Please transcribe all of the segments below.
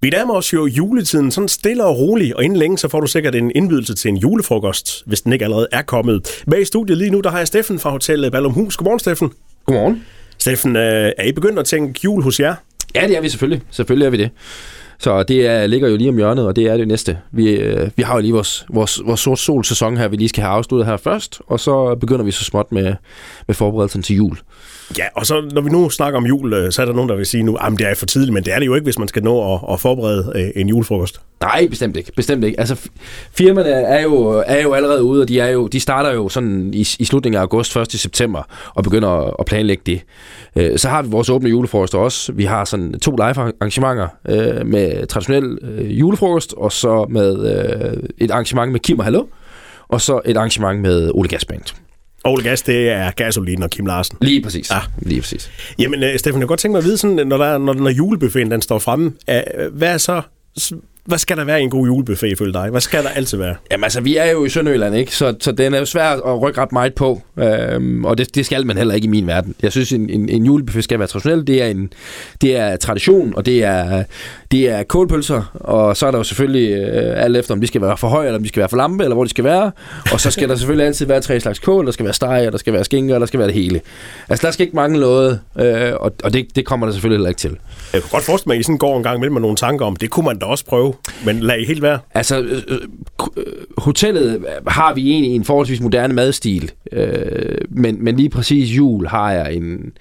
Vi nærmer os jo juletiden sådan stille og roligt, og inden længe så får du sikkert en indbydelse til en julefrokost, hvis den ikke allerede er kommet. Med i studiet lige nu, der har jeg Steffen fra Hotel Ballumhus. Godmorgen, Steffen. Godmorgen. Steffen, øh, er I begyndt at tænke jul hos jer? Ja, det er vi selvfølgelig. Selvfølgelig er vi det. Så det er, ligger jo lige om hjørnet, og det er det næste. Vi, øh, vi har jo lige vores, vores, vores sort sol-sæson her, vi lige skal have afsluttet her først, og så begynder vi så småt med, med forberedelsen til jul. Ja, og så når vi nu snakker om jul, øh, så er der nogen, der vil sige nu, at det er for tidligt, men det er det jo ikke, hvis man skal nå at, at forberede øh, en julefrokost. Nej, bestemt ikke. Bestemt ikke. Altså, firmaerne er jo, er jo allerede ude, og de, er jo, de starter jo sådan i, i slutningen af august, 1. september, og begynder at planlægge det. Øh, så har vi vores åbne julefrokost også. Vi har sådan to live-arrangementer med traditionel julefrokost, og så med et arrangement med Kim og Hallo, og så et arrangement med Ole Gasband. Ole Gas, det er Gasolin og Kim Larsen. Lige præcis. Ja. Lige præcis. Jamen, uh, Stefan, jeg kunne godt tænke mig at vide, sådan, når, der, når, når julebuffeten den står fremme, uh, hvad er så hvad skal der være i en god julebuffet ifølge dig? Hvad skal der altid være? Jamen altså, vi er jo i Sønderjylland, ikke? Så, så den er jo svær at rykke ret meget på. Øhm, og det, det skal man heller ikke i min verden. Jeg synes, en, en, en julebuffet skal være traditionel. Det er, en, det er tradition, og det er, det er kålpølser. Og så er der jo selvfølgelig øh, alt efter, om de skal være for høje, eller om de skal være for lampe, eller hvor de skal være. Og så skal der selvfølgelig altid være tre slags kål. Der skal være steg, der skal være skinker, og der skal være det hele. Altså, der skal ikke mangle noget, øh, og, og det, det kommer der selvfølgelig heller ikke til. Jeg kunne godt forestille mig, at I sådan går en gang med nogle tanker om, det kunne man da også prøve. Men lad I helt være. Altså, øh, øh, hotellet har vi egentlig en forholdsvis moderne madstil, øh, men, men lige præcis jul har jeg en...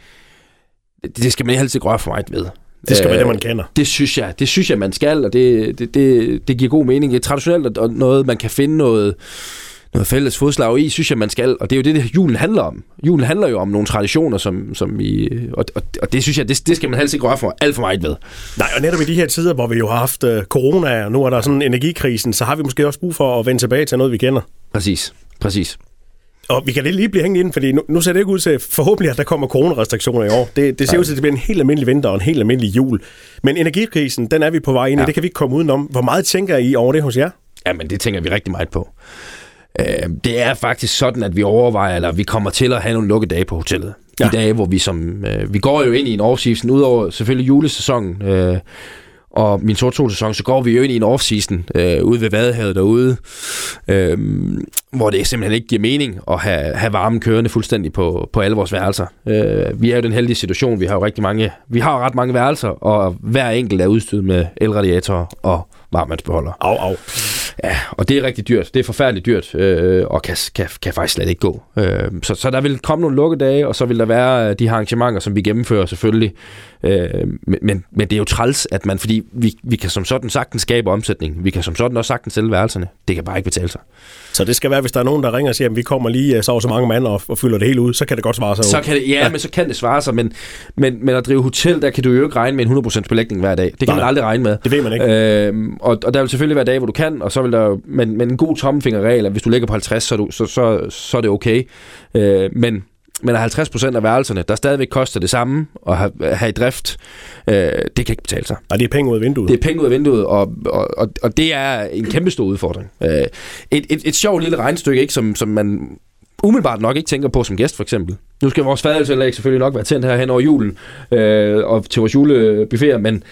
Det skal man helst ikke røre for meget ved. Det skal være det, man kender. Det synes jeg, det synes jeg man skal, og det, det, det, det giver god mening. Det er traditionelt, og noget, man kan finde noget noget fælles fodslag i, synes jeg, man skal. Og det er jo det, det julen handler om. Julen handler jo om nogle traditioner, som, som vi... Og, og, og det synes jeg, det, det skal man helst ikke røre for alt for meget ved. Nej, og netop i de her tider, hvor vi jo har haft uh, corona, og nu er der sådan energikrisen, så har vi måske også brug for at vende tilbage til noget, vi kender. Præcis, præcis. Og vi kan lige blive hængende ind, fordi nu, nu ser det ikke ud til forhåbentlig, at der kommer coronarestriktioner i år. Det, det ser ud til, at det bliver en helt almindelig vinter og en helt almindelig jul. Men energikrisen, den er vi på vej ind i. Ja. Det kan vi ikke komme udenom. Hvor meget tænker I over det hos jer? Jamen, det tænker vi rigtig meget på. Øh, det er faktisk sådan, at vi overvejer, eller vi kommer til at have nogle lukkedage på hotellet. Ja. De dage, hvor vi som... Øh, vi går jo ind i en off-season, udover selvfølgelig julesæsonen, øh, og min sort sæson så går vi jo ind i en off-season øh, ude ved Vadehavet derude, øh, hvor det simpelthen ikke giver mening at have, have varmen kørende fuldstændig på, på alle vores værelser. Øh, vi er jo i den heldige situation, vi har jo rigtig mange, vi har ret mange værelser, og hver enkelt er udstyret med elradiatorer og varmandsbeholder. Au, au. Ja, og det er rigtig dyrt. Det er forfærdeligt dyrt, øh, og kan, kan, kan faktisk slet ikke gå. Øh, så, så der vil komme nogle lukkedage, og så vil der være de her arrangementer, som vi gennemfører selvfølgelig. Øh, men, men, det er jo træls, at man, fordi vi, vi kan som sådan sagtens skabe omsætning. Vi kan som sådan også sagtens sælge værelserne. Det kan bare ikke betale sig. Så det skal være, hvis der er nogen, der ringer og siger, at vi kommer lige så så mange mand og, og fylder det hele ud, så kan det godt svare sig. Så kan det, ja, ja, men så kan det svare sig, men, men, men at drive hotel, der kan du jo ikke regne med en 100% belægning hver dag. Det kan Nej, man aldrig regne med. Det ved man ikke. Øh, og, og der vil selvfølgelig være dage, hvor du kan, og så vil der men, men en god tommelfingerregel, at hvis du ligger på 50, så er, du, så, så, så er det okay. Øh, men men at 50% af værelserne, der stadigvæk koster det samme at have, have i drift, øh, det kan ikke betale sig. Og det er penge ud af vinduet. Det er penge ud af vinduet, og, og, og, og det er en kæmpe stor udfordring. Øh, et, et, et sjovt lille regnstykke, ikke, som, som man umiddelbart nok ikke tænker på som gæst, for eksempel. Nu skal vores fadelselæg selvfølgelig nok være tændt her hen over julen, øh, og til vores julebuffet, men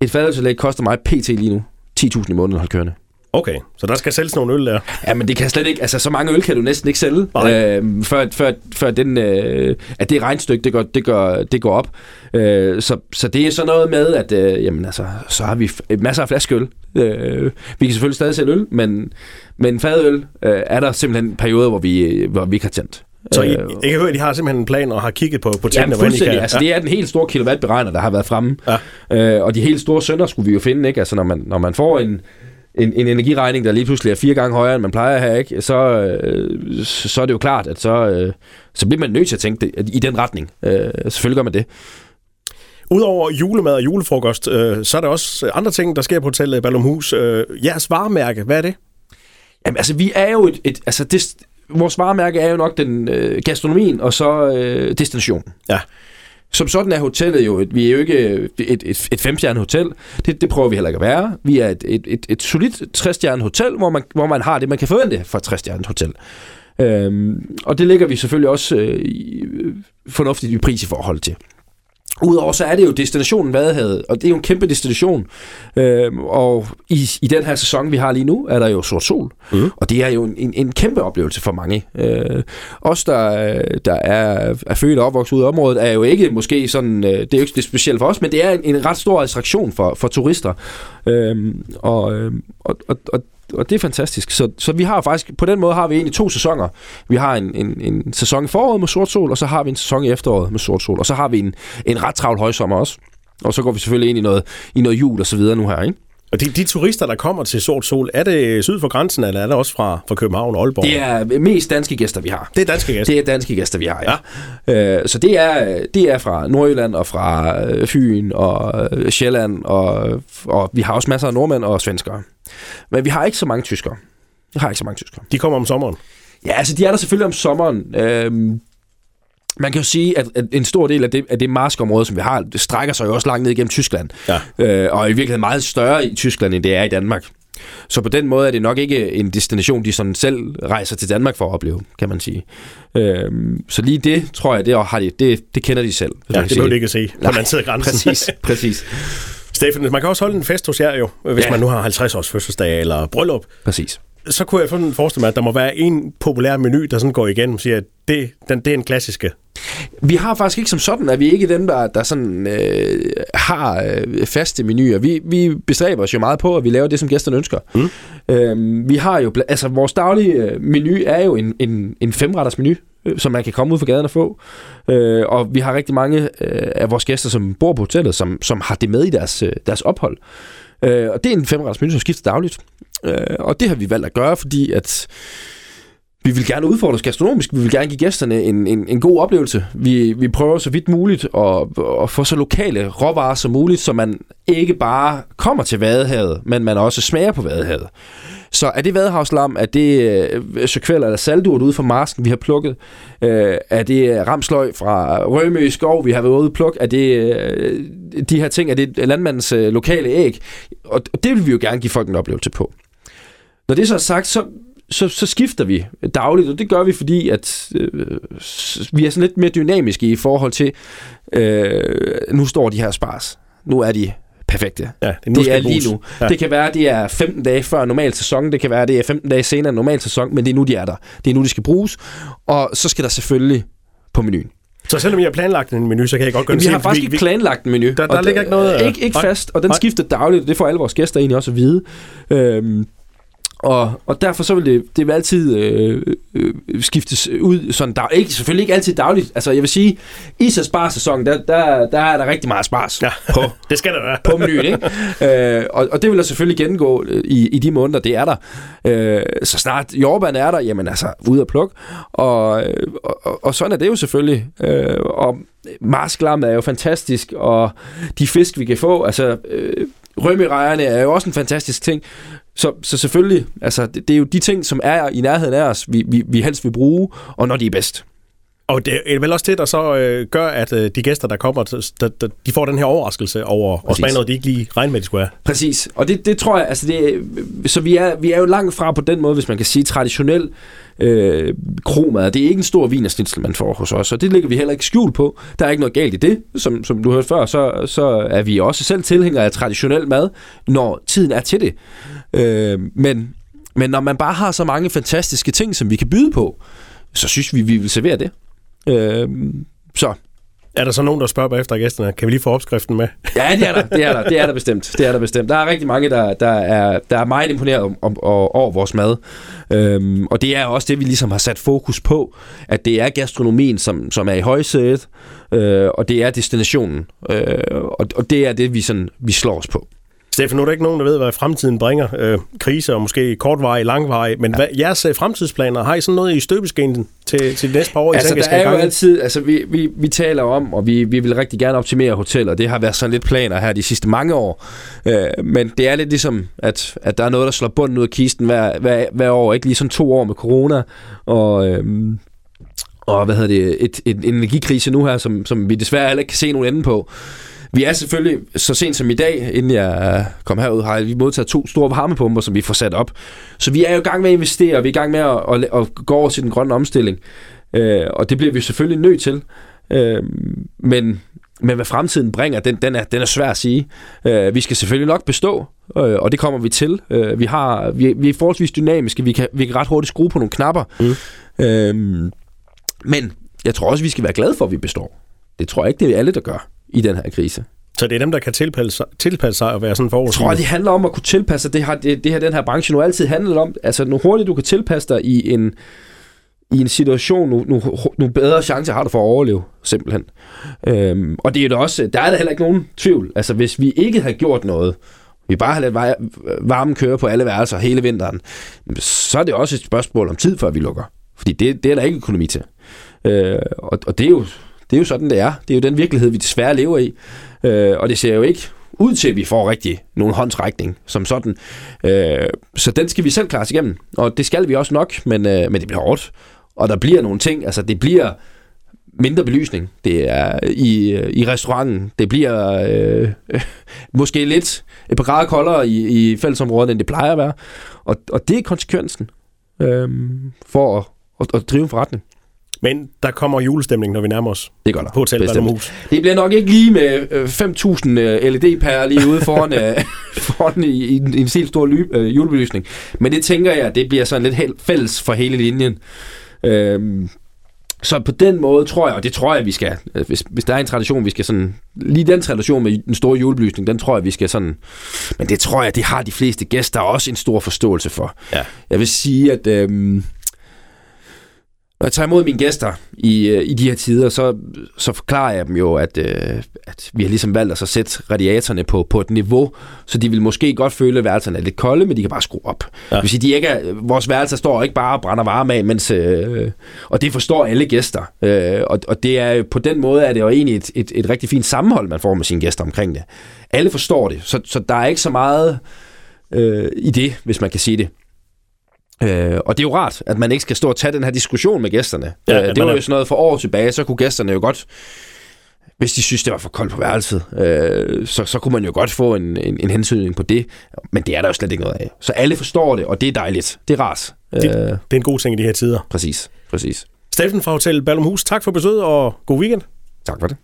et fadelselæg koster mig pt. lige nu 10.000 i måneden at holde kørende. Okay, så der skal sælges nogle øl der? Ja, men det kan slet ikke, altså så mange øl kan du næsten ikke sælge, øh, før, før, før den, øh, at det regnstykke, det går, det går, det går op. Øh, så, så det er så noget med, at øh, jamen, altså, så har vi masser af flaskeøl. Øh, vi kan selvfølgelig stadig sælge øl, men, men fadøl øh, er der simpelthen perioder, hvor vi, hvor vi ikke har tændt. Så I, jeg kan høre, at de har simpelthen en plan og har kigget på, på tingene, ja, fuldstændig. Kan, altså, ja. det er den helt store kilowattberegner, der har været fremme. Ja. Øh, og de helt store sønder skulle vi jo finde, ikke? Altså, når man, når man får en, en, en energiregning, der lige pludselig er fire gange højere, end man plejer at have, ikke? Så, øh, så er det jo klart, at så, øh, så bliver man nødt til at tænke det, i den retning. Øh, selvfølgelig gør man det. Udover julemad og julefrokost, øh, så er der også andre ting, der sker på hotellet Ballumhus. Øh, jeres varemærke, hvad er det? Jamen, altså, vi er jo et... et altså, det, vores varemærke er jo nok den øh, gastronomien og så øh, destinationen. Ja. Som sådan er hotellet jo, et, vi er jo ikke et, et, et femstjernet hotel, det, det prøver vi heller ikke at være. Vi er et, et, et, et solidt træstjernet hotel, hvor man, hvor man har det, man kan forvente fra et træstjernet hotel. Øhm, og det ligger vi selvfølgelig også øh, fornuftigt i pris i forhold til. Udover så er det jo destinationen Vadehavet, og det er jo en kæmpe destination. Øhm, og i, i den her sæson, vi har lige nu, er der jo sort sol. Mm. Og det er jo en, en, en kæmpe oplevelse for mange. Øh, os, der, der er, er født og opvokset ude i området, er jo ikke måske sådan, øh, det er jo ikke det specielt for os, men det er en, en ret stor attraktion for, for turister. Øhm, og, øhm, og, og, og og det er fantastisk. Så, så vi har faktisk, på den måde har vi egentlig to sæsoner. Vi har en, en, en sæson i foråret med sort sol, og så har vi en sæson i efteråret med sort sol, og så har vi en, en ret travl højsommer også. Og så går vi selvfølgelig ind i noget, i noget jul og så videre nu her, ikke? Og de, de turister, der kommer til Sort Sol, er det syd for grænsen, eller er det også fra, fra København og Aalborg? Det er mest danske gæster, vi har. Det er danske gæster? Det er danske gæster, vi har, ja. ja. Øh, så det er, det er fra Nordjylland og fra øh, Fyn og øh, Sjælland, og, og vi har også masser af nordmænd og svenskere. Men vi har ikke så mange tyskere. Vi har ikke så mange tyskere. De kommer om sommeren? Ja, altså de er der selvfølgelig om sommeren. Øhm, man kan jo sige, at, at en stor del af det, af det maskområde, som vi har, det strækker sig jo også langt ned igennem Tyskland. Ja. Øh, og i virkeligheden meget større i Tyskland, end det er i Danmark. Så på den måde er det nok ikke en destination, de sådan selv rejser til Danmark for at opleve, kan man sige. Øhm, så lige det, tror jeg, det, har de, det, det kender de selv. Ja, det behøver de ikke at se, når man sidder grænsen. Præcis, præcis. Steffen, man kan også holde en fest hos jer jo, hvis ja. man nu har 50 års fødselsdag eller bryllup. Præcis så kunne jeg forestille mig, at der må være en populær menu, der sådan går igen og siger, at det, den, det er en klassiske. Vi har faktisk ikke som sådan, at vi ikke dem, der, der sådan, øh, har øh, faste menuer. Vi, vi bestræber os jo meget på, at vi laver det, som gæsterne ønsker. Mm. Øh, vi har jo, altså vores daglige øh, menu er jo en, en, en femretters menu øh, som man kan komme ud for gaden og få. Øh, og vi har rigtig mange øh, af vores gæster, som bor på hotellet, som, som har det med i deres, øh, deres ophold. Øh, og det er en femretters menu, som skifter dagligt. Øh, og det har vi valgt at gøre, fordi at vi vil gerne udfordre os gastronomisk. Vi vil gerne give gæsterne en, en, en god oplevelse. Vi, vi prøver så vidt muligt at, at få så lokale råvarer som muligt, så man ikke bare kommer til Vadehavet, men man også smager på Vadehavet. Så er det vadehavslam, er det øh, søkvæl eller saldurt ude fra marsken, vi har plukket? Øh, er det øh, ramsløg fra Rømø i skov, vi har været ude og plukke? Er det øh, de her ting? Er det landmandens øh, lokale æg? Og, og det vil vi jo gerne give folk en oplevelse på. Når det så er sagt, så, så, så skifter vi dagligt, og det gør vi, fordi at øh, vi er sådan lidt mere dynamiske i forhold til, øh, nu står de her spars. Nu er de perfekte. Ja, det, det er lige nu. Ja. Det kan være, at det er 15 dage før normal sæson, det kan være, det er 15 dage senere normal sæson, men det er nu, de er der. Det er nu, de skal bruges, og så skal der selvfølgelig på menuen. Så selvom I har planlagt en menu, så kan jeg godt gøre Vi har faktisk ikke planlagt en menu. Der, der ligger ikke noget... Ikke, ikke fast, og den skifter dagligt, og det får alle vores gæster egentlig også at vide. Øhm, og, og derfor så vil det, det vil altid øh, øh, skiftes ud sådan dag, ikke, selvfølgelig ikke altid dagligt. Altså jeg vil sige, i så spar-sæsonen, der, der, der er der rigtig meget spars ja, på, det skal der være. på menuen. Ikke? øh, og, og det vil der selvfølgelig gennemgå øh, i, i de måneder, det er der. Øh, så snart jordbærne er der, jamen altså, ud og pluk. Og, og, og sådan er det jo selvfølgelig. Øh, og marsklam er jo fantastisk, og de fisk, vi kan få, altså... Øh, Rømmerejerne er jo også en fantastisk ting. Så, så selvfølgelig, altså, det, det er jo de ting, som er i nærheden af os, vi, vi, vi helst vil bruge, og når de er bedst. Og det er vel også det, der så øh, gør, at øh, de gæster, der kommer, der, der, de får den her overraskelse over at smage noget, de ikke lige regner med, de skulle have. Præcis. Og det, det tror jeg, altså det, så vi er, vi er jo langt fra på den måde, hvis man kan sige traditionel øh, kromad. Det er ikke en stor vinersnitsel, man får hos os, og det ligger vi heller ikke skjult på. Der er ikke noget galt i det. Som, som du hørte før, så, så er vi også selv tilhængere af traditionel mad, når tiden er til det. Øh, men, men når man bare har så mange fantastiske ting, som vi kan byde på, så synes vi, vi vil servere det. Øh, så er der så nogen, der spørger bagefter gæsterne, kan vi lige få opskriften med? ja, det er der. Det er der, det er der bestemt. Det er der bestemt. Der er rigtig mange, der, der, er, der er meget imponeret om, om, over vores mad. Øhm, og det er også det, vi ligesom har sat fokus på, at det er gastronomien, som, som er i højsædet, øh, og det er destinationen. Øh, og, og det er det, vi, sådan, vi slår os på. Stefan, nu er der ikke nogen, der ved, hvad fremtiden bringer. Øh, kriser og måske kortvarig, langvarig. Men ja. hvad, jeres øh, fremtidsplaner, har I sådan noget i støbeskenen til, til de næste par år? Altså, der er jo altid, altså vi, vi, vi taler om, og vi, vi vil rigtig gerne optimere hoteller. Det har været sådan lidt planer her de sidste mange år. Øh, men det er lidt ligesom, at, at der er noget, der slår bunden ud af kisten hver, hver, hver år. Ikke lige sådan to år med corona. Og... Øh, og hvad hedder det, et, et, en energikrise nu her, som, som vi desværre heller ikke kan se nogen ende på. Vi er selvfølgelig, så sent som i dag, inden jeg kom herud, har vi modtaget to store varmepumper, som vi får sat op. Så vi er jo i gang med at investere, vi er i gang med at, at, at gå over til den grønne omstilling. Øh, og det bliver vi selvfølgelig nødt til. Øh, men men hvad fremtiden bringer, den, den, er, den er svær at sige. Øh, vi skal selvfølgelig nok bestå, øh, og det kommer vi til. Øh, vi, har, vi, vi er forholdsvis dynamiske, vi kan, vi kan ret hurtigt skrue på nogle knapper. Mm. Øh, men jeg tror også, vi skal være glade for, at vi består. Det tror jeg ikke, det er alle, der gør i den her krise. Så det er dem, der kan tilpasse sig, tilpasse sig og være sådan forholdsvis? Jeg tror, det handler om at kunne tilpasse sig. Det har, det, det har den her branche nu altid handlet om. Altså, nu hurtigt du kan tilpasse dig i en, i en situation, nu, nu, nu bedre chance har du for at overleve, simpelthen. Øhm, og det er jo også, der er der heller ikke nogen tvivl. Altså, hvis vi ikke havde gjort noget, vi bare har ladet varmen køre på alle værelser hele vinteren, så er det også et spørgsmål om tid, før vi lukker. Fordi det, det er der ikke økonomi til. Øh, og, og det er jo det er jo sådan, det er. Det er jo den virkelighed, vi desværre lever i. Øh, og det ser jo ikke ud til, at vi får rigtig nogen håndtrækning som sådan. Øh, så den skal vi selv klare os igennem. Og det skal vi også nok, men, øh, men det bliver hårdt. Og der bliver nogle ting, altså det bliver mindre belysning. Det er øh, i, øh, i restauranten. Det bliver øh, øh, måske lidt et par grader koldere i, i fællesområdet, end det plejer at være. Og, og det er konsekvensen øh, for at, at, at drive en forretning. Men der kommer julestemning, når vi nærmer os det gør der. på Hotel Hus. Det bliver nok ikke lige med 5.000 øh, LED-pærer lige ude foran, øh, foran i, i, en, i en helt stor ly, øh, julebelysning. Men det tænker jeg, det bliver sådan lidt fælles for hele linjen. Øhm, så på den måde tror jeg, og det tror jeg, vi skal, hvis, hvis der er en tradition, vi skal sådan, lige den tradition med den store julebelysning, den tror jeg, vi skal sådan, men det tror jeg, det har de fleste gæster også en stor forståelse for. Ja. Jeg vil sige, at øhm, når jeg tager imod mine gæster i, øh, i de her tider, så, så forklarer jeg dem jo, at, øh, at vi har ligesom valgt at så sætte radiatorerne på, på et niveau, så de vil måske godt føle, at værelserne er lidt kolde, men de kan bare skrue op. Ja. Det vil sige, de ikke er, vores værelser står ikke bare og brænder varme af, mens, øh, og det forstår alle gæster. Øh, og, og det er på den måde er det jo egentlig et, et, et rigtig fint sammenhold, man får med sine gæster omkring det. Alle forstår det, så, så der er ikke så meget øh, i det, hvis man kan sige det. Øh, og det er jo rart, at man ikke skal stå og tage den her diskussion med gæsterne. Ja, øh, det var jo sådan noget for år tilbage, så kunne gæsterne jo godt, hvis de synes, det var for koldt på værelset, øh, så, så kunne man jo godt få en, en, en hensynning på det. Men det er der jo slet ikke noget af. Så alle forstår det, og det er dejligt. Det er rart. Det, øh, det er en god ting i de her tider. Præcis, præcis. Steffen fra Hotel Ballumhus, tak for besøget, og god weekend. Tak for det.